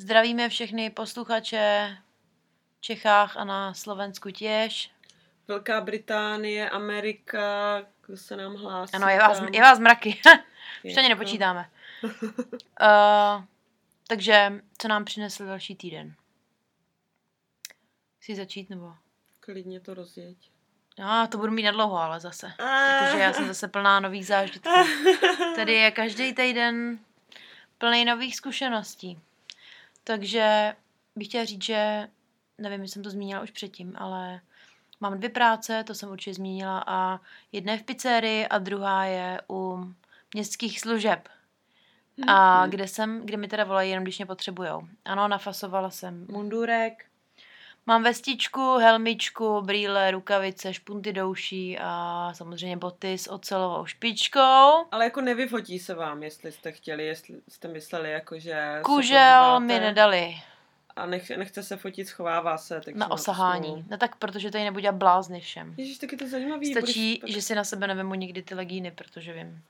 Zdravíme všechny posluchače v Čechách a na Slovensku těž. Velká Británie, Amerika, kdo se nám hlásí. Ano, je vás, tam. je vás mraky. Už to ani nepočítáme. uh, takže, co nám přinesl další týden? Chci začít, nebo? Klidně to rozjeď. No, to budu mít na dlouho, ale zase. Ah. Protože já jsem zase plná nových zážitků. Tady je každý týden plný nových zkušeností. Takže bych chtěla říct, že nevím, jestli jsem to zmínila už předtím, ale mám dvě práce, to jsem určitě zmínila, a jedna je v pizzerii a druhá je u městských služeb. A kde jsem, kde mi teda volají jenom, když mě potřebujou. Ano, nafasovala jsem mundurek, mám vestičku, helmičku, brýle, rukavice, špunty douší a samozřejmě boty s ocelovou špičkou. Ale jako nevyfotí se vám, jestli jste chtěli, jestli jste mysleli, jako že Kužel mi nedali A nech, nechce se fotit, schovává se. Takže na osahání. No tak, protože tady nebudu dělat blázny všem. Ježíš, taky to zajímavý. Stačí, budeš- že si na sebe nevemu nikdy ty legíny, protože vím,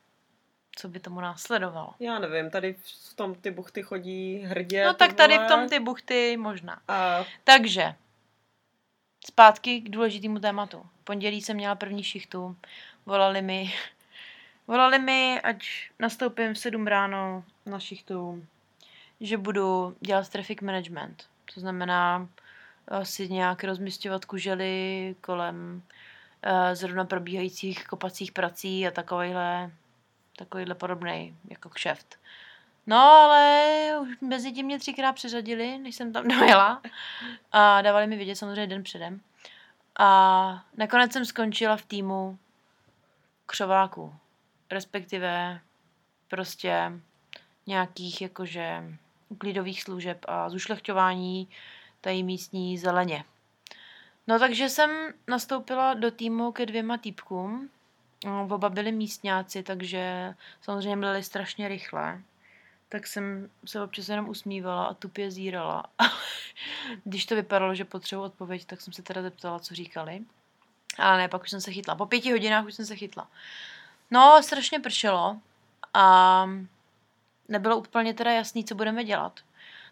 co by tomu následovalo. Já nevím, tady v tom ty buchty chodí hrdě. No tak tady v vole. tom ty buchty možná. A Takže, zpátky k důležitému tématu. V pondělí jsem měla první šichtu, volali mi, volali mi, ať nastoupím v 7 ráno na šichtu, že budu dělat traffic management. To znamená asi nějak rozmistovat kužely kolem eh, zrovna probíhajících kopacích prací a takovýhle, takovýhle podobný jako kšeft. No, ale už mezi tím mě třikrát přeřadili, než jsem tam dojela. A dávali mi vědět samozřejmě den předem. A nakonec jsem skončila v týmu křováků. Respektive prostě nějakých jakože uklidových služeb a zušlechťování tady místní zeleně. No takže jsem nastoupila do týmu ke dvěma týpkům. Oba byli místňáci, takže samozřejmě byli strašně rychle. Tak jsem se občas jenom usmívala a tupě zírala. Když to vypadalo, že potřebuji odpověď, tak jsem se teda zeptala, co říkali. Ale ne, pak už jsem se chytla. Po pěti hodinách už jsem se chytla. No, strašně pršelo a nebylo úplně teda jasný, co budeme dělat.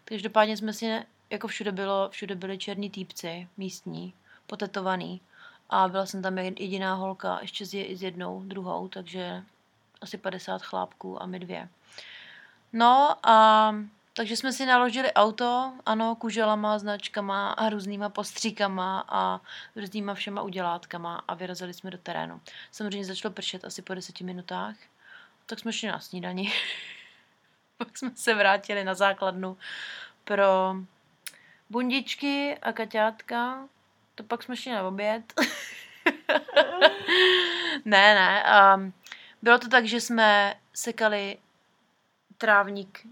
Takže dopádně jsme si, jako všude bylo, všude byli černí týpci, místní, potetovaný. A byla jsem tam jediná holka, ještě s, je, s jednou, druhou, takže asi 50 chlápků a my dvě. No a takže jsme si naložili auto, ano, kuželama, značkama a různýma postříkama a různýma všema udělátkama a vyrazili jsme do terénu. Samozřejmě začalo pršet asi po deseti minutách, tak jsme šli na snídani. Pak jsme se vrátili na základnu pro bundičky a kaťátka. To pak jsme šli na oběd. ne, ne. Um, bylo to tak, že jsme sekali trávník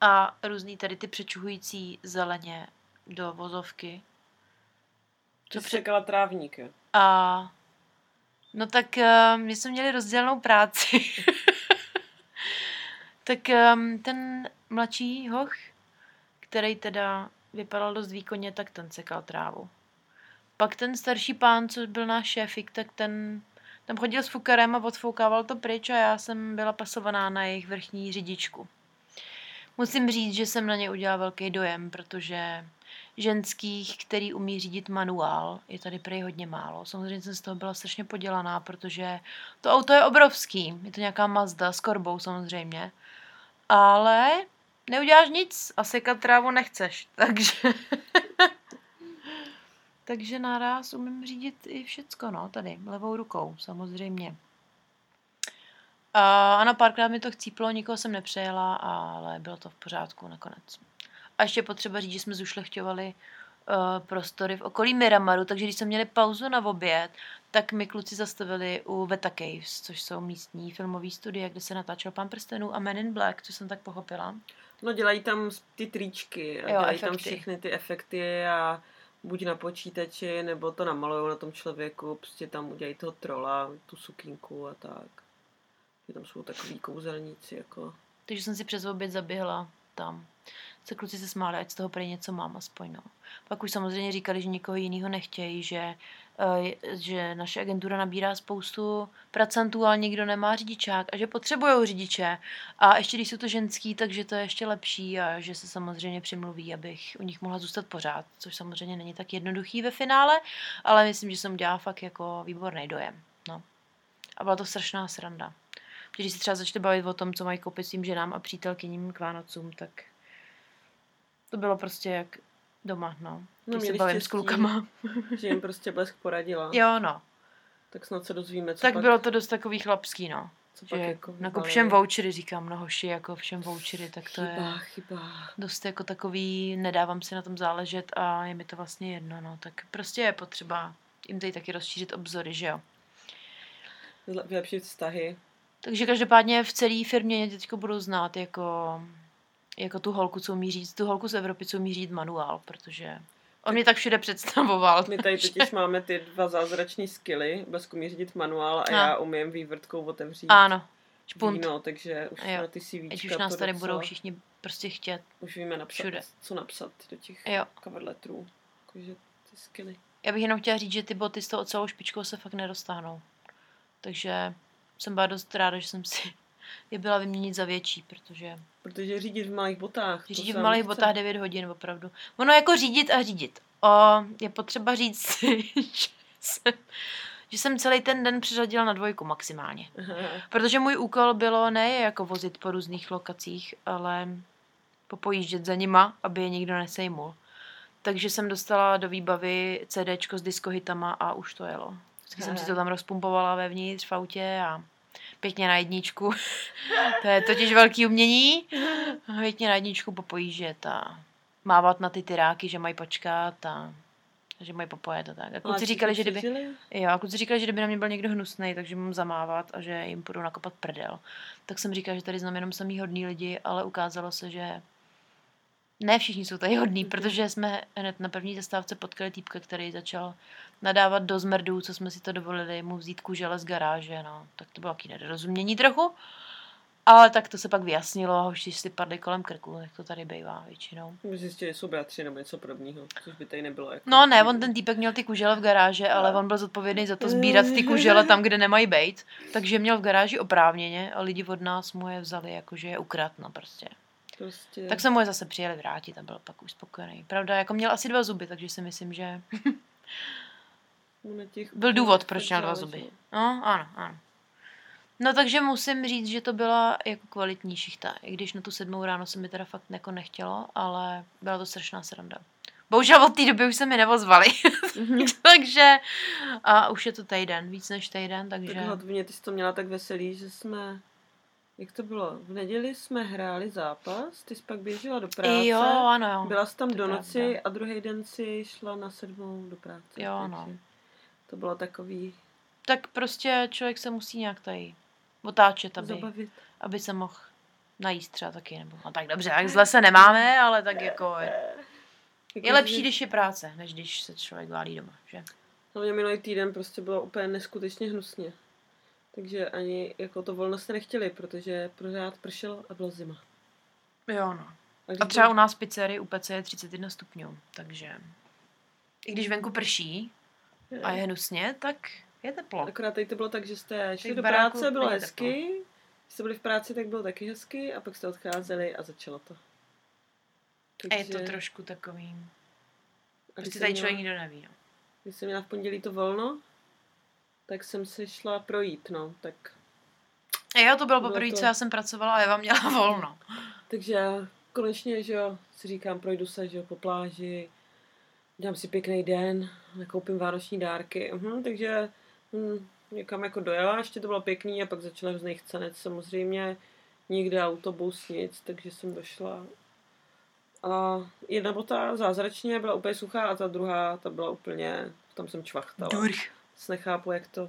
a různý tady ty přečuhující zeleně do vozovky. co před- překala trávník. jo? A no tak uh, my jsme měli rozdělenou práci. tak um, ten mladší hoch, který teda vypadal dost výkonně, tak ten sekal trávu. Pak ten starší pán, co byl náš šéfik, tak ten tam chodil s fukarem a odfoukával to pryč a já jsem byla pasovaná na jejich vrchní řidičku. Musím říct, že jsem na ně udělala velký dojem, protože ženských, který umí řídit manuál, je tady prej hodně málo. Samozřejmě jsem z toho byla strašně podělaná, protože to auto je obrovský. Je to nějaká Mazda s korbou samozřejmě. Ale neuděláš nic a sekat trávu nechceš. Takže... Takže naraz umím řídit i všecko, no, tady, levou rukou, samozřejmě. A ano, párkrát mi to chcíplo, nikoho jsem nepřejela, ale bylo to v pořádku nakonec. A ještě potřeba říct, že jsme zušlechťovali uh, prostory v okolí Miramaru, takže když jsme měli pauzu na oběd, tak mi kluci zastavili u Veta Caves, což jsou místní filmové studie, kde se natáčel Pán prstenů a Men in Black, co jsem tak pochopila. No dělají tam ty tričky a Jo, dělají tam efekty. všechny ty efekty a buď na počítači, nebo to namalujou na tom člověku, prostě tam udělají toho trola, tu sukínku a tak. Že tam jsou takový kouzelníci, jako. Takže jsem si přes oběd zaběhla tam. Se kluci se smáli, ať z toho prý něco mám aspoň, no. Pak už samozřejmě říkali, že nikoho jiného nechtějí, že, že naše agentura nabírá spoustu pracantů, ale nikdo nemá řidičák a že potřebují řidiče. A ještě když jsou to ženský, takže to je ještě lepší a že se samozřejmě přimluví, abych u nich mohla zůstat pořád, což samozřejmě není tak jednoduchý ve finále, ale myslím, že jsem udělala fakt jako výborný dojem. No. A byla to strašná sranda. Když se třeba začali bavit o tom, co mají koupit svým ženám a přítelkyním k Vánocům, tak to bylo prostě jak doma, no. No, Když se měli bavím s štěstí. klukama. Že jim prostě blesk poradila. Jo, no. Tak snad se dozvíme, co Tak pak, bylo to dost takový chlapský, no. co pak Že jako jako všem vouchery říkám, no hoši, jako všem vouchery, tak to chyba, je chyba. dost jako takový, nedávám si na tom záležet a je mi to vlastně jedno, no. Tak prostě je potřeba jim tady taky rozšířit obzory, že jo. Vylepšit vztahy. Takže každopádně v celé firmě teď budou znát jako, jako tu holku, co umí říct, tu holku z Evropy, co umí říct manuál, protože on mě tak všude představoval. My tady totiž máme ty dva zázrační skily. Blesk umí řídit manuál a A. já umím vývrtkou otevřít Ano, špunt. víno, takže už Jo. na ty CVčka Ať už nás tady docela- budou všichni prostě chtět. Už víme napsat, všude. co napsat do těch Jo. cover letterů. Jakože ty skily. Já bych jenom chtěla říct, že ty boty s tou ocelovou špičkou se fakt nedostáhnou. Takže jsem byla dost ráda, že jsem si je byla vyměnit za větší, protože Protože řídit v malých botách. řídit v malých nechce. botách 9 hodin, opravdu. Ono jako řídit a řídit. O, je potřeba říct si, že jsem, že jsem celý ten den přiřadila na dvojku maximálně. Aha. Protože můj úkol bylo ne jako vozit po různých lokacích, ale popojíždět za nima, aby je nikdo nesejmul. Takže jsem dostala do výbavy CDčko s diskohitama a už to jelo. Vždycky jsem si to tam rozpumpovala vevnitř v autě a pěkně na jedničku. to je totiž velký umění. Pěkně na jedničku popojíždět a mávat na ty tyráky, že mají počkat a že mají popojet a tak. A kluci říkali, že kdyby? Jo, a kluci říkali, že kdyby na mě byl někdo hnusný, takže mám zamávat a že jim půjdu nakopat prdel. Tak jsem říkala, že tady znám jenom samý hodný lidi, ale ukázalo se, že ne všichni jsou tady hodní, Mhm. protože jsme hned na první zastávce potkali týpka, který začal nadávat do zmrdů, co jsme si to dovolili, mu vzít kužele z garáže, no. Tak to bylo taky nedorozumění trochu. Ale tak to se pak vyjasnilo a hoši si padli kolem krku, jak to tady bývá většinou. My zjistili, že jsou bratři nebo něco podobného, což by tady nebylo. Jako No ne, on ten týpek měl ty kužele v garáži, ale on byl zodpovědný za to sbírat ty kužele tam, kde nemají být. Takže měl v garáži oprávněně a lidi od nás mu je vzali, jakože je ukrad, no prostě. Prostě... Tak se mu je zase přijeli vrátit a byl pak už spokojený. Pravda, jako měl asi dva zuby, takže si myslím, že těch byl důvod, proč měl dva zuby. No, ano, ano. No takže musím říct, že to byla jako kvalitní šichta. I když na tu sedmou ráno se mi teda fakt jako nechtělo, ale byla to strašná sranda. Bohužel od té doby už se mi nevozvali. takže a už je to týden, víc než týden, takže... Tak hlavně ty jsi to měla tak veselý, že jsme... Jak to bylo? V neděli jsme hráli zápas, ty jsi pak běžela do práce. Jo, ano, jo. Byla jsi tam to do noci pravda. a druhý den si šla na sedmou do práce. Jo, takže no. To bylo takový Tak prostě člověk se musí nějak tady otáčet, aby, zabavit. aby se mohl najíst třeba taky. Nebo, no tak dobře, tak zle se nemáme, ale tak jako je, je lepší, když je práce, než když se člověk válí doma, že? Hlavně minulý týden prostě bylo úplně neskutečně hnusně. Takže ani jako to volno se nechtěli, protože pořád pršelo a byla zima. Jo, no. když A třeba bylo- u nás v pizzerii u PC je 31 stupňů, takže i když venku prší a je hnusně, tak je teplo. Akorát tady to bylo tak, že jste šli do práce, bylo hezky. Když jste byli v práci, tak bylo taky hezky a pak jste odcházeli a začalo to. A je to trošku takový, a prostě tady měla- člověk nikdo neví, no. Když jsem měla v pondělí to volno, tak jsem se šla projít, no. Tak, A jo, to bylo Bylo poprvé, to- co já jsem pracovala a Eva měla volno. takže já konečně, že jo, si říkám, projdu se, že jo, po pláži, dám si pěkný den, nakoupím vánoční dárky, mhm, takže hm, někam jako dojela, ještě to bylo pěkný a pak začala hrozný chcenec samozřejmě, nikde autobus, nic, takže jsem došla. A jedna bota zázračně byla úplně suchá a ta druhá, ta byla úplně, tam jsem čvachtala. Durch. Moc nechápu, jak to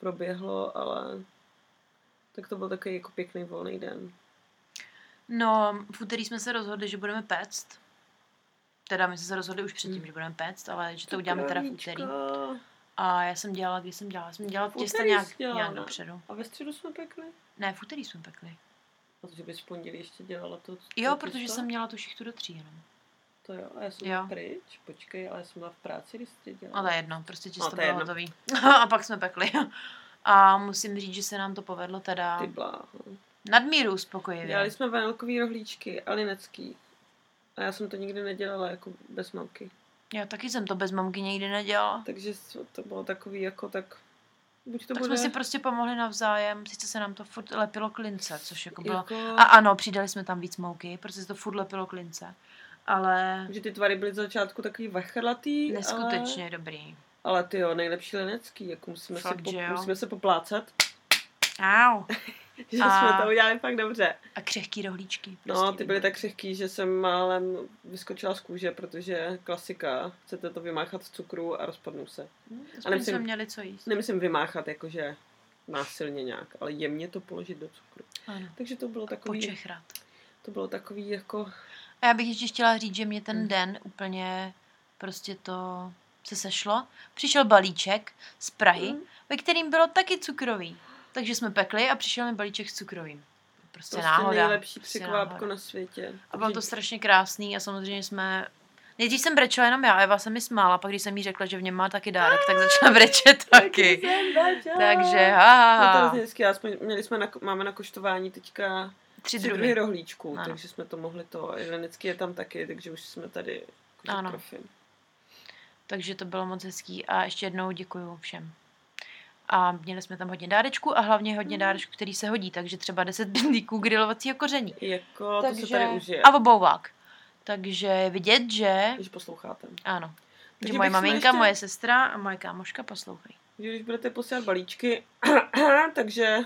proběhlo, ale tak to byl takový jako pěkný volný den. No, v úterý jsme se rozhodli, že budeme péct. Teda my jsme se rozhodli už předtím, Hmm. že budeme péct, ale že to uděláme teda v úterý. A já jsem dělala, když jsem dělala? Já jsem dělala V těsta nějak, dělala, nějak dopředu. A ve středu jsme pekli? Ne, v úterý jsme pekli. A že bys v pondělí ještě dělala to? Jo, to protože těsto? jsem měla tu šichtu do tří jenom. To jo, a já jsem Jo. pryč. Počkej, ale já jsem byla v práci, když jsi tě dělala. Ale jedno, prostě No, čisto to bylo jedno. hotový. a pak jsme pekli. A musím říct, že se nám to povedlo teda Ty bláho. nadmíru uspokojivě. Dělali jsme vanilkový rohlíčky a linecký. A já jsem to nikdy nedělala jako bez mamky. Já taky jsem to bez mamky nikdy nedělala. Takže to bylo takový jako tak... Buď to tak bude... jsme si prostě pomohli navzájem, sice se nám to furt lepilo klince, což jako bylo... jako... A ano, přidali jsme tam víc mouky, protože se to furt lepilo klince. Ale Že ty tvary byly z začátku takový vachrlatý, neskutečně dobrý. Ale, ale ty jo, nejlepší linecký, jako musíme, Fakt, se, po, musíme se poplácat, Au. že A- jsme to udělali fakt dobře. A křehký rohlíčky. No, prostě ty byly tak křehký, že jsem málem vyskočila z kůže, protože klasika, chcete to vymáchat z cukru a rozpadnou se. Hm, Ale Aspoň myslím- jsme měli co jíst. Nemyslím vymáchat, jakože násilně nějak, ale jemně to položit do cukru. Ano. Takže to bylo takový, Počechrat. to bylo takový jako, A já bych ještě chtěla říct, že mě ten Hmm. den úplně prostě to se sešlo. Přišel balíček z Prahy, Hmm. ve kterým bylo taky cukrový. Takže jsme pekli a přišel mi balíček s cukrovým. Prostě, prostě náhoda. nejlepší Prostě překvápko náhoda. na světě. A bylo to strašně krásný a samozřejmě jsme... Nejdřív jsem brečela jenom já, Eva se mi smála, pak když jsem jí řekla, že v něm má taky dárek, tak začala brečet taky. začala. Takže ha, No to ha, je ha. hrozně hezky, aspoň měli jsme na, máme na koštování teďka Tři tři druhy druhy. rohlíčků, Ano. takže jsme to mohli to, Jelenický je tam taky, takže už jsme tady jako Ano. profi. Takže to bylo moc hezký a ještě jednou děkuju všem. A měli jsme tam hodně dárečků a hlavně hodně dárečků, který se hodí, takže třeba 10 bindlíků grilovacího koření. Jako to se tady užije, A obouvák. Takže vidět, že... když posloucháte. Ano. Že Takže moje maminka, ještě- moje sestra a moje kámoška poslouchají. Když budete posílat balíčky, takže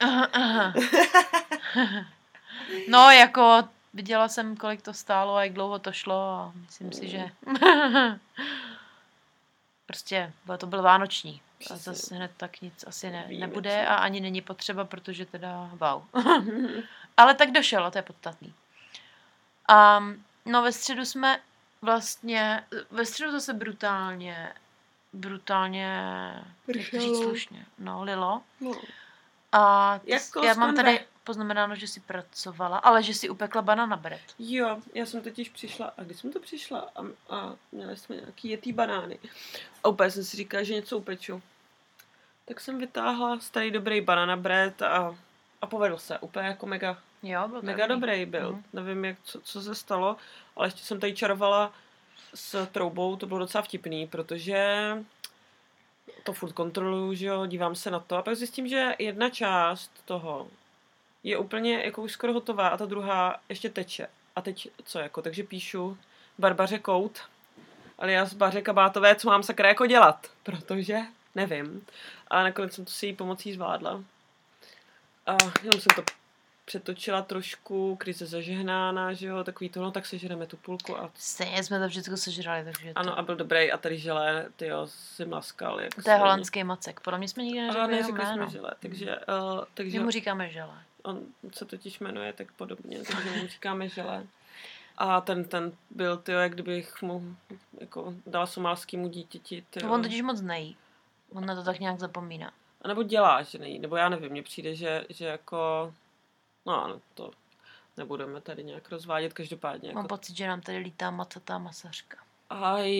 Aha, aha. No, jako viděla jsem, kolik to stálo a jak dlouho to šlo a myslím si, že prostě to byl vánoční. A zase hned tak nic asi ne, nebude a ani není potřeba, protože teda wow. Ale tak došel a to je podstatný. A no ve středu jsme vlastně, ve středu zase brutálně, brutálně, jak to říct slušně, no, lilo. no. A ty Jako já mám tady poznamenáno, že jsi pracovala, ale že jsi upekla banana bread. Jo, já jsem totiž přišla, a když jsem to přišla a, a měli jsme nějaký jetý banány. A úplně jsem si říkala, že něco upeču. Tak jsem vytáhla starý dobrý banana bread a, a povedl se. Úplně jako mega, Jo, byl mega dobrý byl. Mhm. Nevím, jak, co, co se stalo, ale ještě jsem tady čarovala s troubou, to bylo docela vtipný, protože to furt kontroluju, že jo, dívám se na to a pak zjistím, že jedna část toho je úplně jako už skoro hotová a ta druhá ještě teče. A teď co jako, takže píšu Barbaře Kout, alias Baře Kabátové, co mám sakra jako dělat, protože nevím. A nakonec jsem to si jí pomocí zvládla. A jenom jsem to přetočila trošku, krize zažehnána, že jo, takový to, no tak sežereme tu půlku a Stejně jsme to všechno sežrali, takže to, ano, a byl dobrý a tady želé, ty jo, si mlaskal. Jak to je holandský macek. Podle mě jsme nikdy neřekli jeho neřekli jsme želé, takže, uh, takže My mu říkáme žele. on se totiž jmenuje tak podobně, takže mu říkáme želé. A ten, ten byl, ty jak kdybych mu jako dala somálskému dítěti, ty No, on totiž moc nejí. On na to tak nějak zapomíná. A nebo dělá, že nejí, nebo já nevím, mně přijde, že, že jako, no ano, to nebudeme tady nějak rozvádět, každopádně Mám jako, pocit, že nám tady lítá macatá masařka. aj,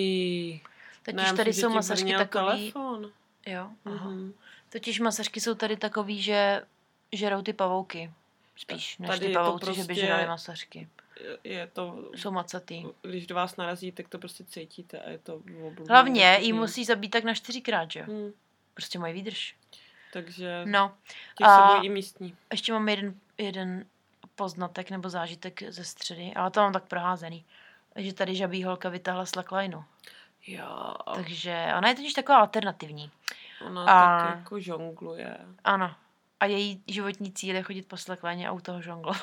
Totiž ne, tady myslím, jsou masařky takový... telefon. Jo, aha. Mhm. Totiž masařky jsou tady takový, že žerou ty pavouky. Spíš, než Tady ty pavouci, že by prostě- žerali masařky. Je- to, Jsou macatý. když do vás narazí, tak to prostě cítíte a je to obludné. Hlavně jí musí zabít tak na čtyřikrát, že jo? Hmm, Prostě mají výdrž. takže No, těch a- se bojí i místní. ještě mám jeden, jeden poznatek nebo zážitek ze středy, ale to mám tak proházený. Že tady žabí holka vytáhla slacklineu. Jo, Takže ona je totiž taková alternativní. ona a- tak jako žongluje. Ano. A její životní cíl je chodit po slackline a u toho žonglovat.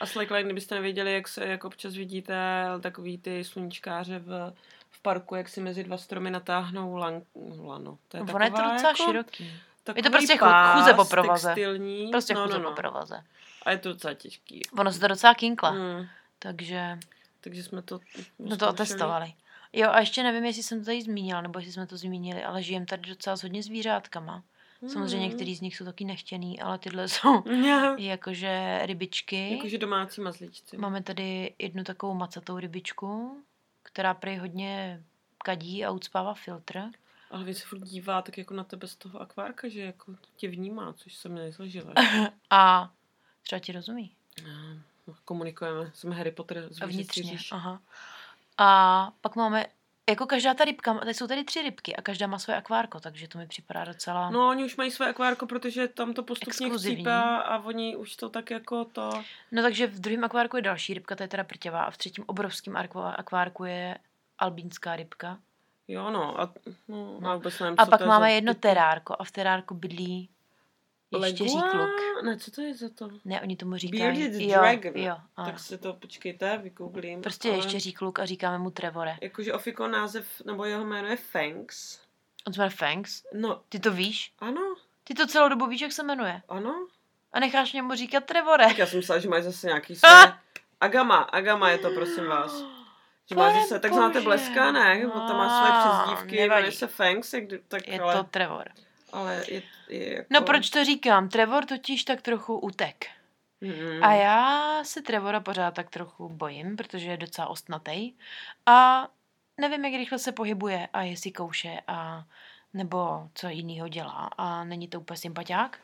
A slackline, kdybyste nevěděli, jak se jak občas vidíte takový ty sluníčkáře v, v parku, jak si mezi dva stromy natáhnou lan, lano. To je Ono je to docela jako, široký. Takový to prostě pás chůze po provaze. Textilní. Prostě no, chuze no, no. po provaze. A je to docela těžký. Ono se to docela kinkla. Hmm. Takže Takže jsme to... jsme to otestovali. Jo, a ještě nevím, jestli jsem to tady zmínila, nebo jestli jsme to zmínili, ale žijem tady docela s hodně zvířátkama. Samozřejmě Mm. některý z nich jsou taky nechtěný, ale tyhle jsou Já. jakože rybičky. Jakože domácí mazlíčci. Máme tady jednu takovou macatou rybičku, která prý hodně kadí a ucpává filtr. Ale vy se furt dívá tak jako na tebe z toho akvárka, že jako tě vnímá, což se mi nezažila. A třeba ti rozumí. No, Komunikujeme, jsme Harry Potter z Vnitřně. Aha. A pak máme, jako každá ta rybka, tady jsou tady tři rybky a každá má svoje akvárko, takže to mi připadá docela... No, oni už mají své akvárko, protože tam to postupně chcípe a oni už to tak jako to... No takže v druhém akvárku je další rybka, to je teda prťavá, a v třetím obrovském akvárku je albínská rybka. Jo, no. A, no, No. a vůbec nevím, A pak máme za jedno terárko a v terárku bydlí ještě Legua? říkluk. Ne, co to je za to? Ne, oni tomu říkají... Bearded jo, Dragon. Jo, ano. Tak si to počkejte, vygooglím. Prostě ale... ještě říkluk a říkáme mu Trevore. Jakože Ofiko název, nebo jeho jméno je Fangs. On se jmenuje Fangs. No, Ty to víš? ano, Ty to celou dobu víš, jak se jmenuje. ano. A necháš mě mu říkat Trevore. Tak já jsem myslela, že mají zase nějaký své... Agama, Agama je to, prosím vás. Že má Pane zase, tak znáte bože. Bleska, ne? Bo tam má své Ah, přezdívky, jmenuje se Fangs, jak, tak Je ale, to Trevor. ale je, je jako... No proč to říkám? Trevor totiž tak trochu utek. Mm. A já se Trevora pořád tak trochu bojím, protože je docela ostnatej. A nevím, jak rychle se pohybuje a jestli kouše a nebo co jiného dělá. A není to úplně sympatiák.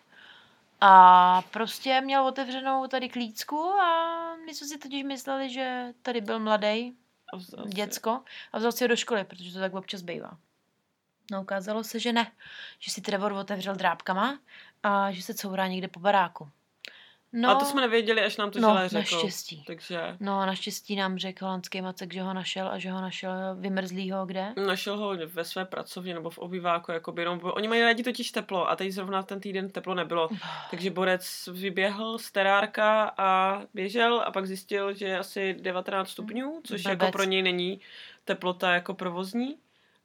A prostě měl otevřenou tady klícku a my jsme si totiž mysleli, že tady byl mladý A vzal děcko a vzal si ho do školy, protože to tak občas bývá. No ukázalo se, že ne. Že si Trevor otevřel drápkama a že se courá někde po baráku. No, A to jsme nevěděli, až nám to no, žele řekl. naštěstí. Takže No a naštěstí nám řekl holandský macek, že ho našel a že ho našel vymrzlýho kde? našel ho ve své pracovně nebo v obýváku, jakoby, no, bo oni mají rádi totiž teplo a teď zrovna ten týden teplo nebylo. Takže borec vyběhl z terárka a běžel a pak zjistil, že je asi 19 stupňů, což Blbec. jako pro něj není teplota jako provozní.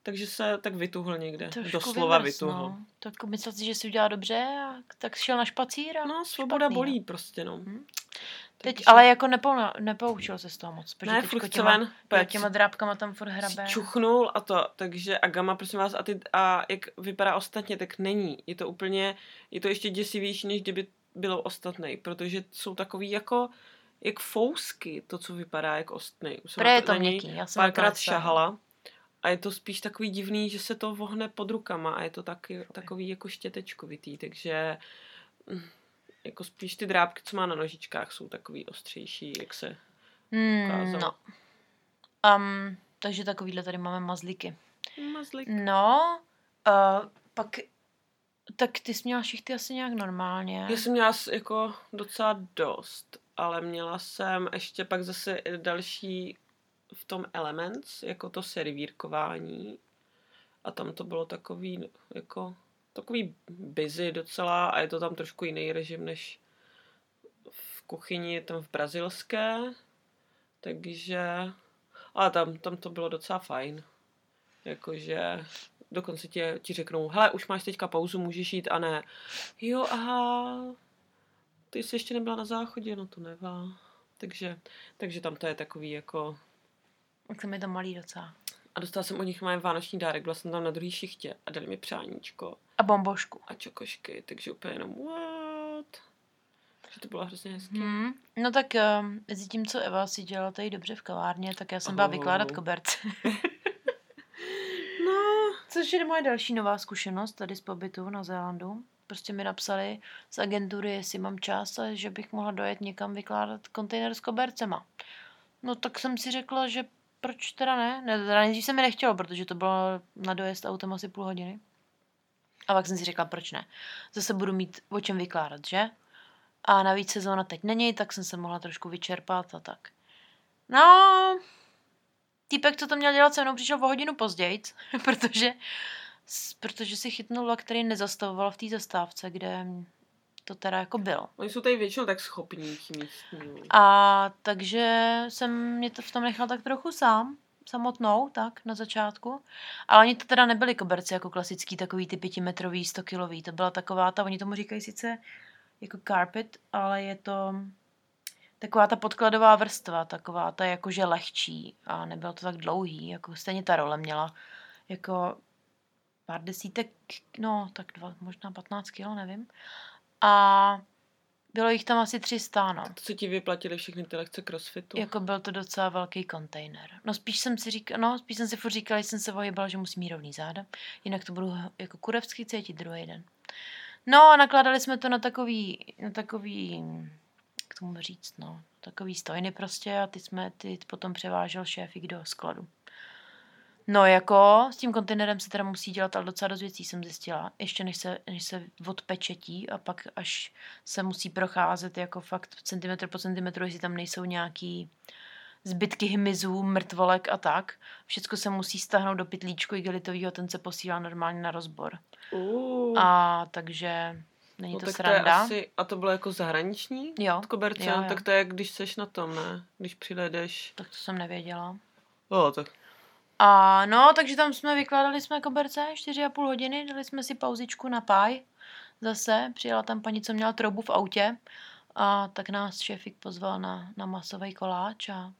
Takže se tak vytuhl někde. Trošku Doslova vymrz, vytuhl. No. Tak myslel si, že si udělal dobře a tak šel na špacír a No, svoboda špatný, bolí prostě, no. Hm. Teď, Takže- ale jako nepou, nepoučil se z toho moc, protože Ne, furt těma, ven. jo, těma drápkama tam furt hrabe. Čuchnul a to, takže a Gama, prosím vás, a, ty, a jak vypadá ostatně, tak není. Je to úplně, je to ještě děsivější, než kdyby bylo ostatnej, protože jsou takový jako, jak fousky, to, co vypadá jak ostnej. Už jsem Pré na je to měkký, já jsem párkrát šahala a je to spíš takový divný, že se to vohne pod rukama a je to taky, takový jako štětečkovitý, takže mm, jako spíš ty drápky, co má na nožičkách, jsou takový ostřejší, jak se Hmm, ukázalo. no. Um, takže takovýhle tady máme mazlíky. Mazlik. No, uh, pak, tak ty jsi měla šichty asi nějak normálně. Já jsem měla jako docela dost, ale měla jsem ještě pak zase další v tom Elements, jako to servírkování. A tam to bylo takový, jako, takový busy docela a je to tam trošku jiný režim než v kuchyni tam v brazilské. Takže, ale tam, tam to bylo docela fajn. Jakože dokonce tě, ti řeknou, hele, už máš teďka pauzu, můžeš jít a ne. Jo, aha, ty jsi ještě nebyla na záchodě, no to nevá. Takže, takže tam to je takový jako... Tak mi to malý docela. A dostala jsem od nich mé vánoční dárek, byla jsem tam na druhé šichtě a dali mi přáníčko A bombošku. a čokošky, takže úplně jenom what? Takže to bylo hrozně hezké. Hmm. No tak um, mezi tím, co Eva si dělala tady dobře v kavárně, tak já jsem byla vykládat koberce. No, Což je moje další nová zkušenost tady z pobytu na Zélandu. Prostě mi napsali z agentury, jestli mám čas a že bych mohla dojet někam vykládat kontejner s kobercema. No tak jsem si řekla, že proč teda ne? ne teda nejdřív se mi nechtělo, protože to bylo na dojezd autem asi půl hodiny. A pak jsem si řekla, proč ne. Zase budu mít o čem vykládat, že? A navíc sezóna teď není, tak jsem se mohla trošku vyčerpat a tak. No, týpek, co to měl dělat se mnou, přišel o hodinu později, protože, protože si chytnul vlak, který nezastavoval v té zastávce, kde to teda jako bylo. oni jsou tady většinou tak schopní ti místní. A takže jsem mě to v tom nechal tak trochu sám, samotnou, tak, na začátku. Ale oni to teda nebyli koberci jako klasický, takový ty pětimetrový, 100 kilový. To byla taková ta, oni tomu říkají sice jako carpet, ale je to taková ta podkladová vrstva, taková ta jakože lehčí a nebylo to tak dlouhý, jako stejně ta role měla jako pár desítek, no tak dva, možná 15 kilo, nevím. A bylo jich tam asi 300, no. To, co ti vyplatili všechny ty lekce crossfitu. Jako byl to docela velký kontejner. No spíš jsem si říkal, no spíš jsem si furt říkala, že jsem se ohybala, že musím mít rovný záda, jinak to budu jako kurevsky cítit druhý den. No a nakládali jsme to na takový, na takový, jak tomu říct, no, takový stojny prostě a ty jsme, ty potom převážel šéfík do skladu. No jako s tím kontejnerem se teda musí dělat ale docela dost věcí, jsem zjistila. Ještě než se, než se odpečetí a pak až se musí procházet jako fakt centimetr po centimetru, jestli tam nejsou nějaký zbytky hmyzů, mrtvolek a tak. Všecko se musí stáhnout do pytlíčku igelitového, ten se posílá normálně na rozbor. Uh, A takže není no, to tak sranda. To je asi, a to bylo jako zahraniční Jo, od koberce, jo, jo. tak to je, když seš na tom, ne? Když přijedeš. Tak to jsem nevěděla. O, tak A no, takže tam jsme vykládali jsme koberce 4,5 hodiny, dali jsme si pauzičku na páj. Zase přijela tam paní, co měla troubu v autě. A tak nás šéfik pozval na, na masový koláč a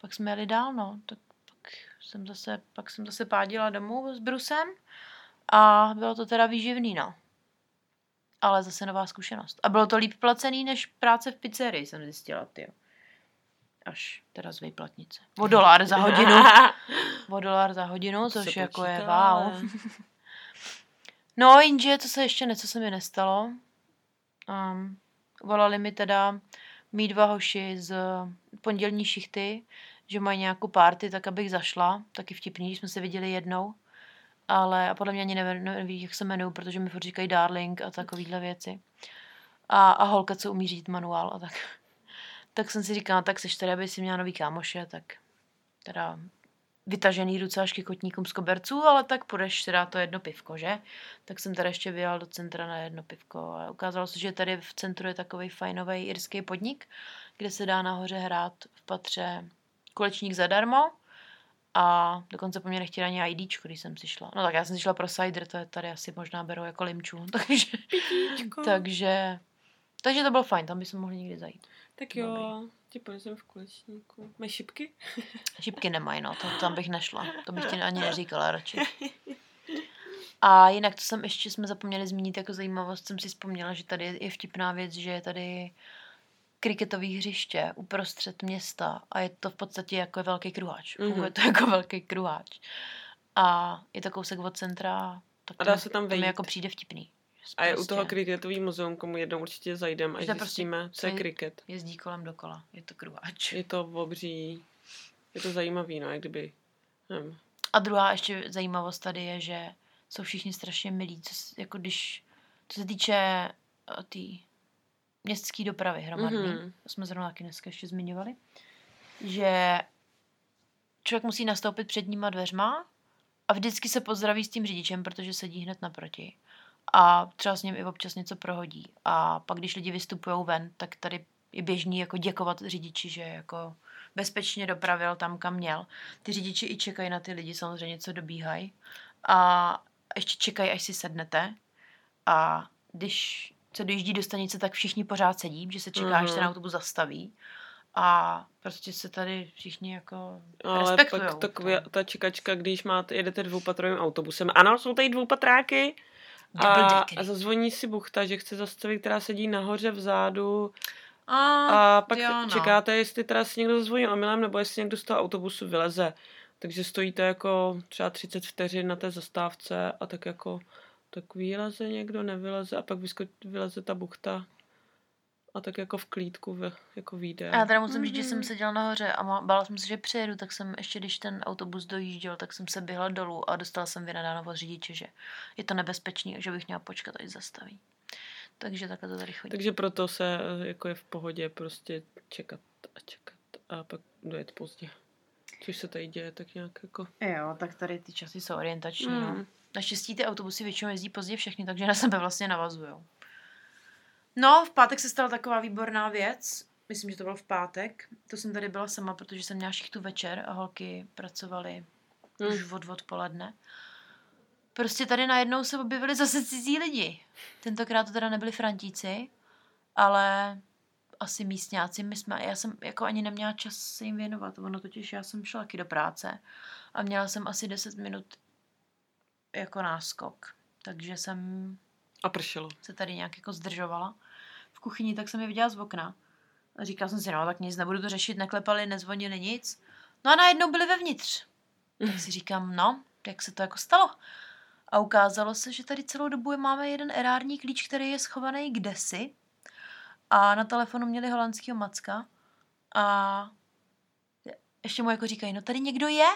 pak jsme jeli dál, no. Tak pak jsem zase, pak jsem zase pádila domů s brusem a bylo to teda výživný, no. Ale zase nová zkušenost. A bylo to líp placený než práce v pizzerii, jsem zjistila, ty. Až teda z výplatnice. O dolar za hodinu. O dolar za hodinu, To což jako je wow. No, jenže to se ještě něco se mi nestalo. Um, volali mi teda mý dva hoši z pondělní šichty, že mají nějakou party, tak abych zašla. Taky vtipný, že jsme se viděli jednou. Ale a podle mě ani neví, neví jak se jmenuju, protože mi furt říkají darling a takovýhle věci. A, a holka, co umí řídit manuál a tak. Tak jsem si říkala, tak seš tady, aby si měla nový kámoše, tak teda vytažený ruce až ke kotníkům z koberců, ale tak půjdeš teda to jedno pivko, že? Tak jsem teda ještě vyjel do centra na jedno pivko a ukázalo se, že tady v centru je takový fajnový irský podnik, kde se dá nahoře hrát v patře kulečník zadarmo a dokonce po mně nechtěli ani IDčko, když jsem si šla. No tak já jsem si šla pro cider, to je tady asi možná berou jako limčů, takže, Pitíčko. takže, takže to bylo fajn, tam bychom mohli někdy zajít. Tak jo, ti ponesem v kulečníku. Máš šipky? Šipky nemají, no, to, tam bych nešla. To bych ti ani neříkala radši. A jinak, to jsem ještě jsme zapomněli zmínit jako zajímavost, jsem si vzpomněla, že tady je vtipná věc, že je tady kriketový hřiště uprostřed města a je to v podstatě jako velký kruháč. Mhm. Funguje to jako velký kruháč. A je to kousek od centra. Tak A dá mi- se tam vejít. jako přijde vtipný. A je u Prostě toho kriketový muzeum, komu jednou určitě zajdem, až Že to prostě- zjistíme, co je co je- kriket. Jezdí kolem dokola. Je to kruháč. Je to obří, je to zajímavý, no, jak kdyby, nevím. A druhá ještě zajímavost tady je, že jsou všichni strašně milí, co, jako když, co se týče eh, té městské dopravy hromadné, Mhm. mm-hmm. to jsme zrovna taky dneska ještě zmiňovali, že člověk musí nastoupit před nima dveřma a vždycky se pozdraví s tím řidičem, protože sedí hned naproti. A třeba s ním i občas něco prohodí. A pak, když lidi vystupují ven, tak tady je běžný jako děkovat řidiči, že jako bezpečně dopravil tam, kam měl. Ty řidiči i čekají na ty lidi, samozřejmě, co dobíhají. A ještě čekají, až si sednete. A když se dojíždí do stanice, tak všichni pořád sedí, že se čeká, až Mhm. ten autobus zastaví. A prostě se tady všichni jako Ale respektujou. pak taková ta čekačka, když máte, jedete dvoupatrovým autobusem. Ano, jsou tady dvoupatráky. A, a zazvoní si buchta, že chce zastavit, která sedí nahoře vzadu. A, A pak jo, jo, no. čekáte, jestli teda si někdo zazvoní omylem, nebo jestli někdo z toho autobusu vyleze. Takže stojíte jako třeba 30 vteřin na té zastávce a tak jako tak vyleze někdo, nevyleze a pak vysko, vyleze ta buchta a tak jako v klídku v, jako výjde. A já teda musím říct, že jsem seděla nahoře a bála jsem se, že přijedu, tak jsem ještě, když ten autobus dojížděl, tak jsem se běhla dolů a dostala jsem vynadáno od řidiče, že je to nebezpečný a že bych měla počkat, až zastaví. Takže takhle to tady chodí. Takže proto se eh, jako je v pohodě prostě čekat a čekat a pak dojet pozdě. Což se tady děje tak nějak jako... Jo, tak tady ty časy jsou orientační. Mm. No. Mm. Naštěstí ty autobusy většinou jezdí pozdě všechny, takže na sebe vlastně navazují. No, v pátek se stala taková výborná věc. Myslím, že to bylo v pátek. To jsem tady byla sama, protože jsem měla šichtu večer a holky pracovaly Mm. už od odpoledne. Prostě tady najednou se objevili zase cizí lidi. Tentokrát to teda nebyli Frantíci, ale asi místňáci. My jsme, já jsem jako ani neměla čas se jim věnovat. Ono totiž, já jsem šla taky do práce a měla jsem asi 10 minut jako náskok. Takže jsem A pršelo. se tady nějak jako zdržovala v kuchyni, tak jsem je viděla z okna. A říkala jsem si, no tak nic, nebudu to řešit, neklepali, nezvonili nic. No a najednou byli vevnitř. Tak si říkám, no, jak se to jako stalo? A ukázalo se, že tady celou dobu máme jeden erární klíč, který je schovaný kdesi. A na telefonu měli holandského macka. A ještě mu jako říkají, no tady někdo je?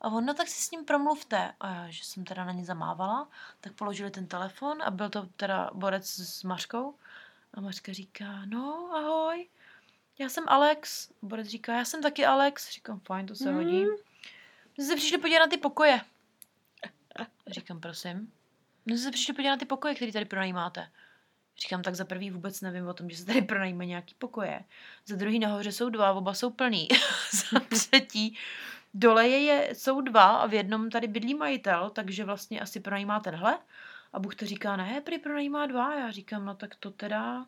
A on, no tak si s ním promluvte. A já, že jsem teda na ně zamávala, tak položili ten telefon a byl to teda borec s Mařkou. A Mařka říká, no ahoj, já jsem Alex. Borec říká, já jsem taky Alex. Říkám, fajn, to se Mm. hodí. My jsme se přišli podívat na ty pokoje. Říkám, prosím. My jsme se přišli podívat na ty pokoje, které tady pronajímáte. Říkám, tak za prvý vůbec nevím o tom, že se tady pronajímají nějaký pokoje. Za druhý nahoře jsou dva, oba jsou plný. za třetí, dole je, je, jsou dva a v jednom tady bydlí majitel, takže vlastně asi pronajímá tenhle. A Bůh to říká, ne, prý pronajímá dva. Já říkám, no tak to teda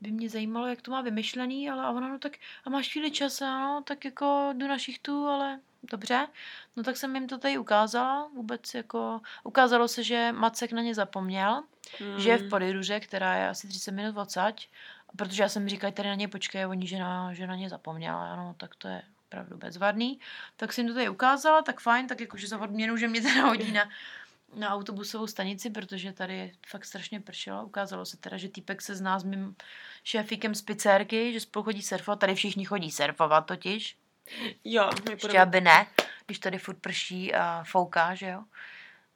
by mě zajímalo, jak to má vymyšlený, ale a ona, no tak a máš chvíli čas, a no, tak jako jdu na šichtu, ale dobře. No tak jsem jim to tady ukázala, vůbec jako, ukázalo se, že Macek na ně zapomněl, Mm. že je v Podyruře, která je asi 30 minut odsaď, protože já jsem říkala, tady na ně počkej, oni, že na, že na ně zapomněla, ano, tak to je opravdu bezvadný. Tak jsem to tady ukázala, tak fajn, tak jakože za odměnu, že mě teda hodí na, na autobusovou stanici, protože tady fakt strašně pršelo. Ukázalo se teda, že týpek se zná s mým šéfíkem z pizzerky, že spolu chodí surfovat. Tady všichni chodí surfovat totiž. Jo, Ještě aby ne, když tady furt prší a fouká, že jo.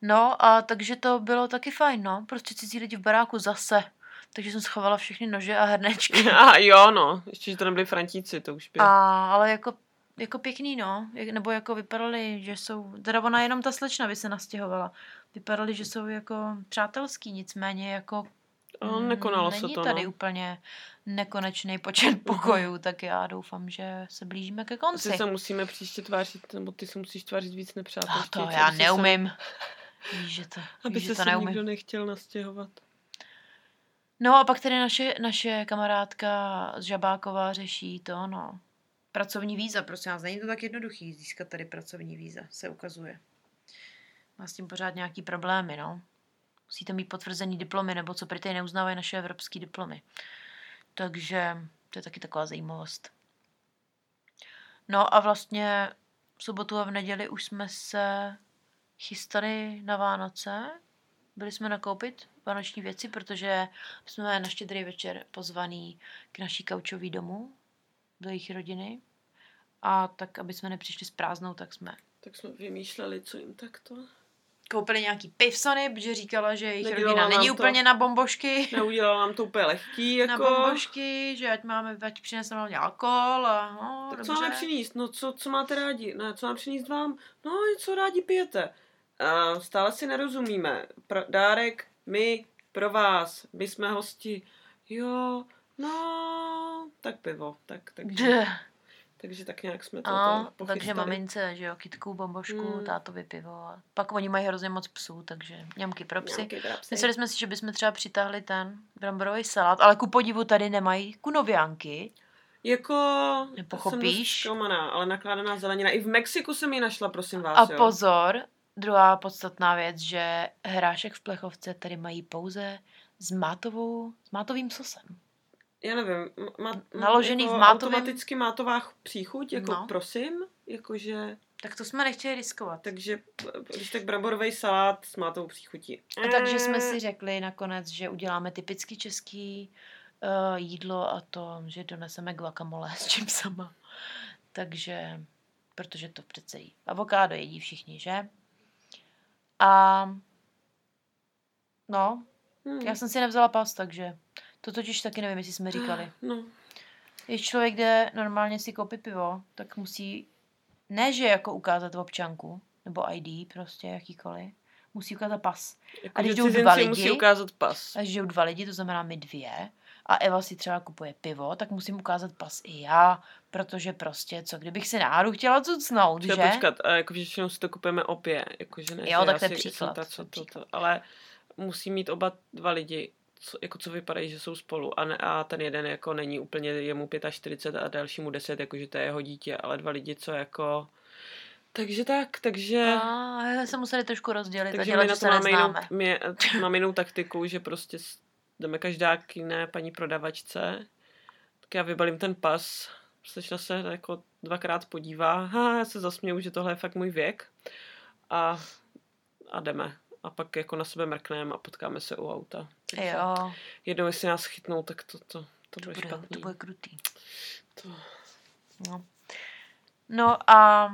No a takže to bylo taky fajn, no. Prostě cizí lidi v baráku zase. Takže jsem schovala všechny nože a hrnečky. A jo, no. Ještě, že to nebyli Frantíci, to už by... A, ale jako, jako pěkný, no. Nebo jako vypadali, že jsou... Teda ona jenom ta slečna by se nastěhovala. Vypadali, že jsou jako přátelský, nicméně jako... A nekonalo se není to, tady no. úplně nekonečný počet pokojů, tak já doufám, že se blížíme ke konci. Asi se musíme příště tvářit, nebo ty se musíš tvářit víc A nepřátelsky. to aby já se neumím. Víš, že to, aby víš, že se to sem neumím. nikdo nechtěl nastěhovat. No a pak tady naše, naše kamarádka z Žabáková řeší to, no. Pracovní víza, prosím vás, není to tak jednoduchý získat tady pracovní víza, se ukazuje. Má s tím pořád nějaký problémy, no. Musíte mít potvrzený diplomy, nebo co prý neuznávají naše evropské diplomy. Takže to je taky taková zajímavost. No a vlastně v sobotu a v neděli už jsme se chystali na Vánoce. Byli jsme nakoupit vánoční věci, protože jsme na štědrý večer pozvaný k naší kaučový domu do jejich rodiny. A tak, aby jsme nepřišli s prázdnou, tak jsme Tak jsme vymýšleli, co jim takto. koupili nějaký pivsony, protože říkala, že jejich Nedělala rodina není to. úplně na bombošky. Neudělalo nám to úplně lehký, jako... Na bombošky, že ať máme, ať přineseme hlavně alkohol a no, Tak co dobře. máme přinést? No co, co máte rádi? Ne, co mám přinést vám? No, co rádi pijete? A stále si nerozumíme. Pro, dárek, my, pro vás, my jsme hosti. Jo, no, tak pivo. Tak, Dh. takže tak nějak jsme to, A, takže mamince, že jo, kitku, bombošku, Mm. tátovi pivo. A pak oni mají hrozně moc psů, takže ňamky pro psy. Drapsy. Mysleli jsme si, že bychom třeba přitáhli ten bramborový salát, ale ku podivu tady nemají kunoviánky. Jako, Nepochopíš? jsem zklamaná, ale nakládaná zelenina. I v Mexiku jsem ji našla, prosím vás, A jo. pozor, druhá podstatná věc, že hrášek v plechovce tady mají pouze s mátovou, s mátovým sosem. Já nevím, má, Naložený jako v mátovém- Automaticky mátová příchuť, jako No. prosím, jakože... Tak to jsme nechtěli riskovat. Takže, když tak bramborový salát s mátou příchutí. A takže jsme si řekli nakonec, že uděláme typicky český uh, jídlo a to, že doneseme guacamole s čím sama. Takže, protože to přece jí. Avokádo jedí všichni, že? A no, Hmm. já jsem si nevzala pas, takže to totiž taky nevím, jestli jsme říkali. No, Když člověk jde normálně si koupit pivo, tak musí ne, že jako ukázat občanku, nebo ID, prostě jakýkoliv, musí ukázat pas. jako, A když jdou dva lidi- musí ukázat pas. A když jdou dva lidi, to znamená my dvě, a Eva si třeba kupuje pivo, tak musím ukázat pas i já, protože prostě, co kdybych si náhodou chtěla cucnout, že? Počkat, a jako většinou si to kupujeme obě, jakože ne, Jo, že tak to je příklad, Ta, co, to, to, příklad. ale musí mít oba dva lidi, co, jako co vypadají, že jsou spolu a, ne, a ten jeden jako není úplně, jemu 45 a dalšímu 10, jakože to je jeho dítě, ale dva lidi, co jako Takže tak, takže... A se museli trošku rozdělit takže my na to máme jinou, neznáme. my, máme jinou taktiku, že prostě jdeme každá k jiné paní prodavačce. Tak já vybalím ten pas, slečna se jako dvakrát podívá, ha, já se zasměju, že tohle je fakt můj věk. A, a jdeme. A pak jako na sebe mrkneme a potkáme se u auta. Takže Jo, Jednou, jestli nás chytnou, tak to, to, to, to bude bude, špatný. to bude krutý. To... No. no a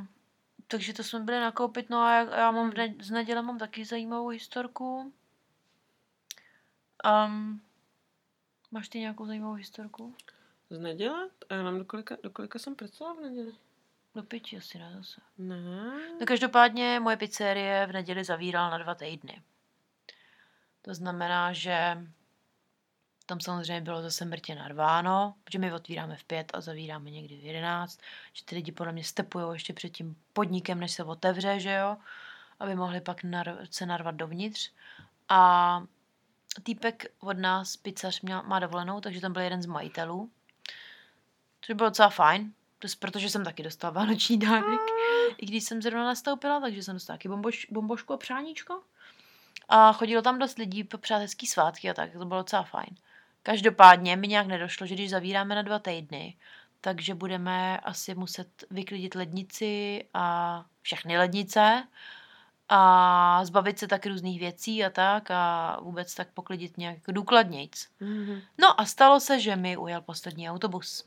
takže to jsme byli nakoupit, no a já, já mám v ne- z neděle mám taky zajímavou historku. Um, máš ty nějakou zajímavou historku? Z neděle? A já mám do kolika, do kolika jsem pracovala v neděli? Do pěti asi ne zase. Ne. No každopádně moje pizzerie v neděli zavírala na dva týdny. To znamená, že tam samozřejmě bylo zase mrtě narváno, protože my otvíráme v pět a zavíráme někdy v jedenáct, že ty lidi podle mě stepujou ještě před tím podnikem, než se otevře, že jo, aby mohli pak nar- se narvat dovnitř. A týpek od nás, pizzař, měl, má dovolenou, takže tam byl jeden z majitelů, což bylo docela fajn, protože jsem taky dostala vánoční dárek, i když jsem zrovna nastoupila, takže jsem dostala taky bomboš, bombošku a přáníčko. A chodilo tam dost lidí po přátelský svátky a tak, to bylo docela fajn. Každopádně mi nějak nedošlo, že když zavíráme na dva týdny, takže budeme asi muset vyklidit lednici a všechny lednice a zbavit se tak různých věcí a tak a vůbec tak poklidit nějak jako důkladnějc. Mhm. No a stalo se, že mi ujel poslední autobus.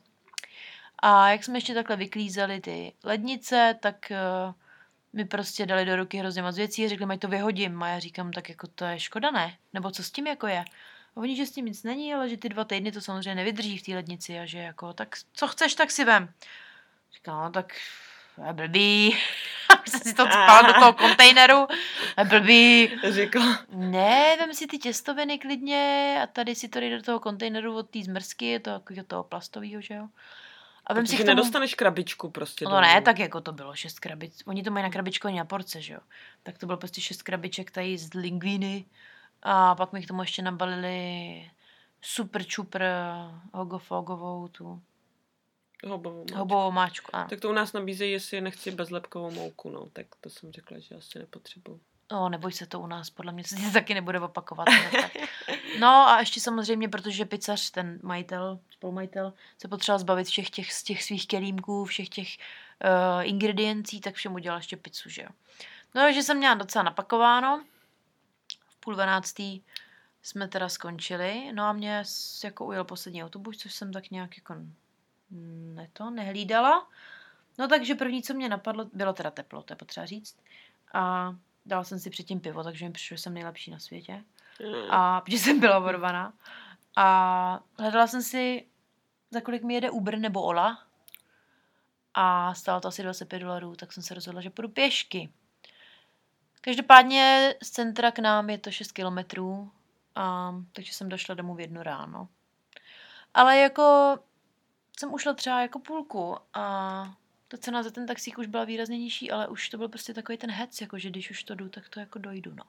A jak jsme ještě takhle vyklízeli ty lednice, tak uh, mi prostě dali do ruky hrozně moc věcí a řekli, mají to vyhodím. A já říkám, tak jako to je škoda, ne? Nebo co s tím jako je? A oni, že s tím nic není, ale že ty dva týdny to samozřejmě nevydrží v té lednici a že jako, tak co chceš, tak si vem. Říkám, no tak je blbý. jsem si to spal do toho kontejneru. Je blbý. Řekla. Ne, vem si ty těstoviny klidně a tady si to dej do toho kontejneru od té zmrzky, to jako toho plastového, že jo. A vem si k tomu... nedostaneš krabičku prostě No domů. ne, tak jako to bylo šest krabic. Oni to mají na krabičku ani na porce, že jo. Tak to bylo prostě šest krabiček tady z lingvíny a pak mi k tomu ještě nabalili super čupr hogofogovou tu Hobovou máčku. hobovou máčku. Ano. Tak to u nás nabízejí, jestli nechci bezlepkovou mouku, no. Tak to jsem řekla, že asi nepotřebuju. No, neboj se to u nás, podle mě se to taky nebude opakovat. tak. No a ještě samozřejmě, protože pizzař, ten majitel, spolumajitel, se potřeboval zbavit všech těch, z těch svých kelímků, všech těch uh, ingrediencí, tak všem udělal ještě pizzu, že jo. No, takže jsem měla docela napakováno. V půl dvanáctý jsme teda skončili, no a mě jako ujel poslední autobus, což jsem tak nějak jako ne to, nehlídala. No takže první, co mě napadlo, bylo teda teplo, to je potřeba říct. A dala jsem si předtím pivo, takže mi přišlo, že jsem nejlepší na světě. Mm. A protože jsem byla vorvaná. A hledala jsem si, za kolik mi jede Uber nebo Ola. A stálo to asi 25 dolarů, tak jsem se rozhodla, že půjdu pěšky. Každopádně z centra k nám je to 6 kilometrů, takže jsem došla domů v jednu ráno. Ale jako jsem ušla třeba jako půlku a ta cena za ten taxík už byla výrazně nižší, ale už to byl prostě takový ten hec, jako že když už to jdu, tak to jako dojdu, no.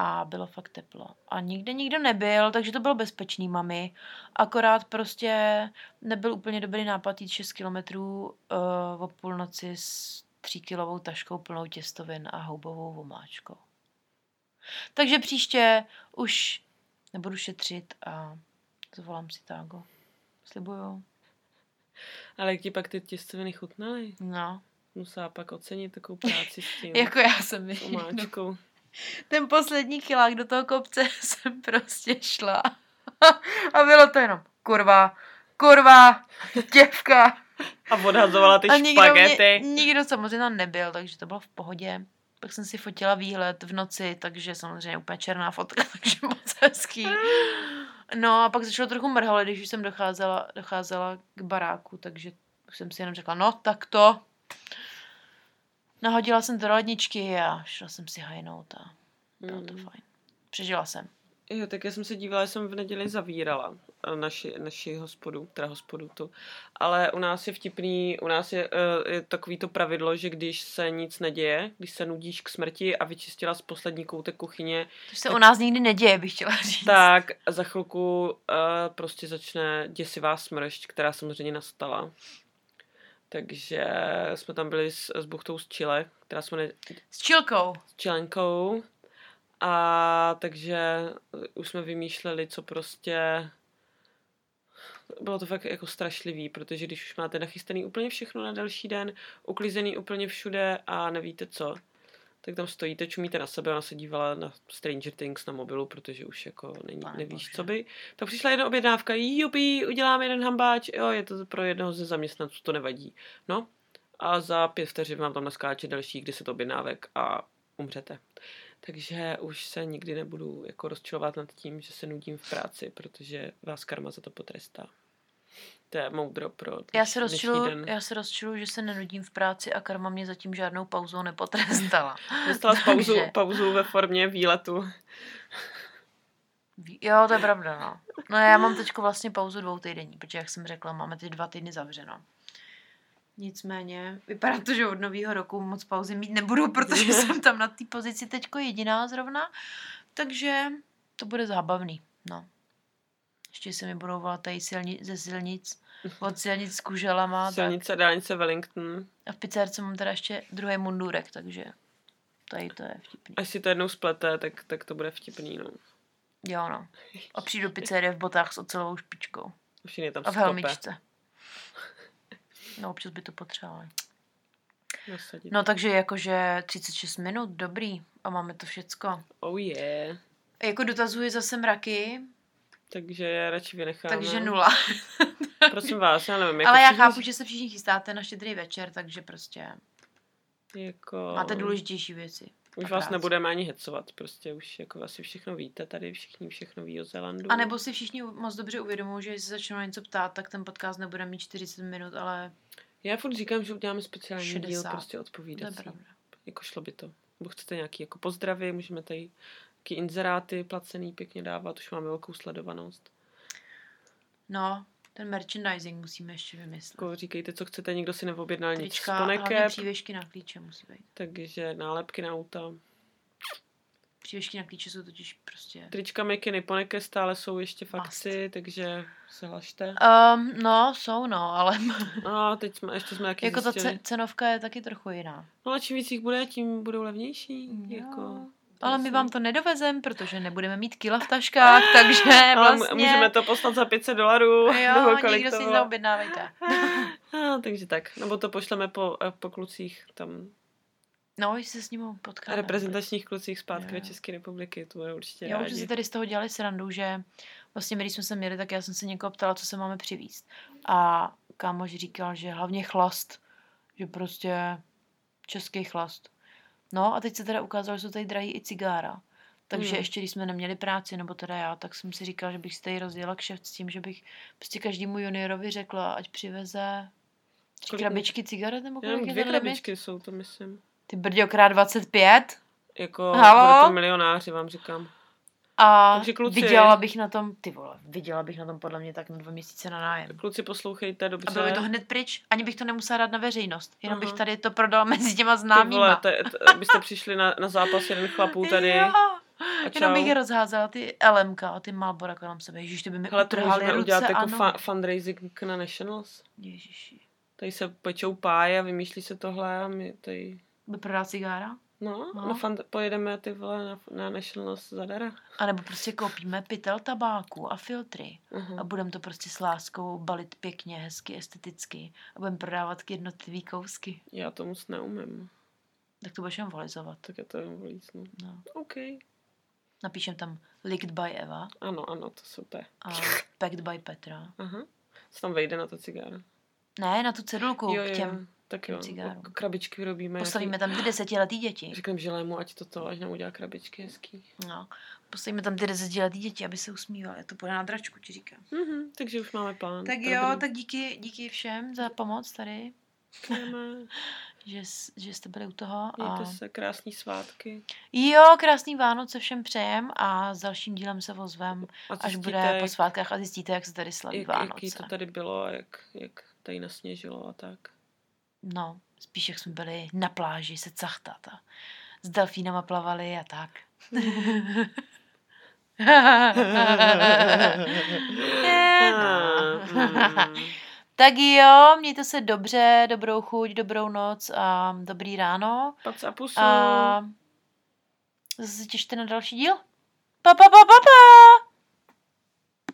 A bylo fakt teplo. A nikde nikdo nebyl, takže to bylo bezpečný, mami. Akorát prostě nebyl úplně dobrý nápad jít 6 kilometrů uh, o půlnoci s 3 kilovou taškou plnou těstovin a houbovou vomáčkou. Takže příště už nebudu šetřit a zvolám si tágo. Slibuju. Ale jak ti pak ty těstoviny chutnaly? No. Musela pak ocenit takovou práci s tím. Jako já jsem s omáčkou. Ten poslední kilák do toho kopce jsem prostě šla. A bylo to jenom kurva, kurva, děvka. A odhazovala ty A nikdo, špagety. mě, nikdo samozřejmě tam nebyl, takže to bylo v pohodě. Pak jsem si fotila výhled v noci, takže samozřejmě úplně černá fotka, takže moc hezký. No a pak začalo trochu mrhalo, když už jsem docházela, docházela k baráku, takže jsem si jenom řekla, no tak to. Nahodila jsem to do ledničky a šla jsem si hajnout a bylo to Mm. fajn. Přežila jsem. Jo, tak já jsem se dívala, že jsem v neděli zavírala eh, naši, naši hospodu, teda hospodu tu. Ale u nás je vtipný, u nás je, uh, je takový to pravidlo, že když se nic neděje, když se nudíš k smrti a vyčistila z poslední koutek kuchyně, To se u nás nikdy neděje, bych chtěla říct. tak za chvilku uh, prostě začne děsivá smršť, která samozřejmě nastala. Takže jsme tam byli s, s buchtou z Chile, která se jmenuje S čilkou. s Čilenkou. A takže už jsme vymýšleli, co prostě... Bylo to fakt jako strašlivý, protože když už máte nachystaný úplně všechno na další den, uklizený úplně všude a nevíte co, tak tam stojíte, čumíte na sebe, ona se dívala na Stranger Things na mobilu, protože už jako není, Pane nevíš, bože. co by. Tak přišla jedna objednávka, jupi, uděláme jeden hambáč, jo, je to pro jednoho ze zaměstnanců, to nevadí. No, a za pět vteřin vám tam naskáče dalších 10 objednávek a umřete. Takže už se nikdy nebudu jako rozčilovat nad tím, že se nudím v práci, protože vás karma za to potrestá. To je moudro pro Já se, dnešní rozčilu, den. já se rozčilu, že se nenudím v práci a karma mě zatím žádnou pauzou nepotrestala. Dostala jsi pauzu, Takže- pauzu ve formě výletu. Jo, to je pravda, no. No já mám teď vlastně pauzu dvou týdení, protože jak jsem řekla, máme teď dva týdny zavřeno. Nicméně, vypadá to, že od nového roku moc pauzy mít nebudu, protože jsem tam na té pozici teďko jediná zrovna. Takže to bude zábavný, no. Ještě se mi budou volat tady silni, ze silnic, od silnic s kuželama. Tak. Silnice, dálnice Wellington. A v pizzerce mám teda ještě druhý mundurek, takže tady to je vtipný. Až si to jednou splete, tak, tak to bude vtipný, no. Jo, no. A přijdu do pizzerie v botách s ocelovou špičkou. Už je tam A v skope. helmičce. No, občas by to potřebovali. Nasadit. No, takže jakože 36 minut, dobrý. A máme to všecko. Oh yeah. Jako dotazuji zase mraky, Takže je radši vynecháme. takže nula. Prosím vás, já nevím. Jako Ale já všichni- chápu, že se všichni chystáte na štědrý večer, takže prostě Jako... máte důležitější věci. Už vás práci. nebudeme ani hecovat, prostě už jako asi všechno víte, tady všichni všechno ví o Zelandu. A nebo si všichni moc dobře uvědomují, že když se začnou něco ptát, tak ten podcast nebude mít 40 minut, ale Já furt říkám, že uděláme speciální 60. díl 60. prostě pravda. Jako šlo by to. Nebo chcete nějaký jako pozdravy, můžeme tady taky inzeráty placený pěkně dávat, už máme velkou sledovanost. No, ten merchandising musíme ještě vymyslet. Jako říkejte, co chcete, nikdo si neobjednal nic z hlavně ponekep, přívěšky na klíče musí být. takže nálepky na auta. Přívěšky na klíče jsou totiž prostě... Trička, mikiny, poneke stále jsou ještě v akci, takže se hlašte. Um, no, jsou no, ale A teď jsme, ještě jsme taky jako ta zjistili. ce- cenovka je taky trochu jiná. No a čím víc jich bude, tím budou levnější. Jo. Jako, Ale my vám to nedovezem, protože nebudeme mít kila v taškách, takže vlastně... můžeme to poslat za 500 dolarů. Jo, nebo kolik nikdo si neobjednávejte. A, takže tak. Nebo to pošleme po, eh, po klucích, tam No, když se s ním potkáme. reprezentačních klucích zpátky do České republiky, to bude určitě Jo, rádi. že si tady z toho dělali srandu, že vlastně my, když jsme se měli, tak já jsem se někoho ptala, co se máme přivízt. A kámoš říkal, že hlavně chlast, že prostě český chlast. No a teď se teda ukázalo, že jsou tady drahý i cigára. Takže Hmm. ještě když jsme neměli práci, nebo teda já, tak jsem si říkala, že bych si tady rozjela kšeft s tím, že bych prostě každému juniorovi řekla, ať přiveze tři Kolik- krabičky cigaret, nebo Jenom kolik je dvě krabičky jsou to, myslím. Ty brďo, krát 25? Jako, Halo? budete milionáři, vám říkám. A Takže kluci- viděla bych na tom, ty vole, viděla bych na tom podle mě tak na dva měsíce na nájem. Kluci, poslouchejte, dobře. A bylo by to hned pryč, ani bych to nemusela dát na veřejnost. Jenom bych Aha. tady to prodala mezi těma Ty známýma. vole, te, te, byste přišli na, na zápas jeden chlapů tady. Jo. A Jenom bych je rozházela ty LMK a ty Malbora kolem sebe. Ježiš, ty by mi Hele, to můžeme ruce udělat jako nohy. fa- fundraising na Nationals. Ježiši. Tady se pečou páje a vymýšlí se tohle a my tady... By prodá cigára? No, No. no. Na fund, pojedeme ty vole na, na Nationals zadara. A nebo prostě koupíme pytel tabáku a filtry. A Uh-huh. budeme to prostě s láskou balit pěkně, hezky, esteticky. A budeme prodávat jednotlivý kousky. Já to moc neumím. Tak to budeš jen volizovat. Tak je to jen vlíznu. No. OK. Napíšem tam Licked by Eva Ano, ano, to super. a Packed by Petra. Aha. Co tam vejde na to cigára? Ne, na tu cedulku jo, k jo, těm. Tak jo. cigárům. K- Krabičky vyrobíme. Postavíme tam ty desetiletý děti. Řekneme Žilému, ať toto, ať nám udělá krabičky hezký. No. Postavíme tam ty desetiletý děti, aby se usmívali. To půjde na dračku, ti říkám. Mhm, takže už máme plán. Tak Dobrý. jo, tak díky, díky všem za pomoc tady, že, že jste byli u toho. A... Mějte se, krásný svátky. Jo, krásný Vánoce všem přejem a s dalším dílem se ozvem, A až zjistíte, bude po jak- svátkách a zjistíte, jak se tady slaví jak, Vánoce. jaký to tady bylo a jak, jak tady nasněžilo a tak. No, spíš jak jsme byli na pláži se cachtat a s delfínama plavali a tak. Tak jo, mějte se dobře, dobrou chuť, dobrou noc a dobrý ráno. Pac a pusu. A zase se těšte na další díl. Pa, pa, pa, pa, pa!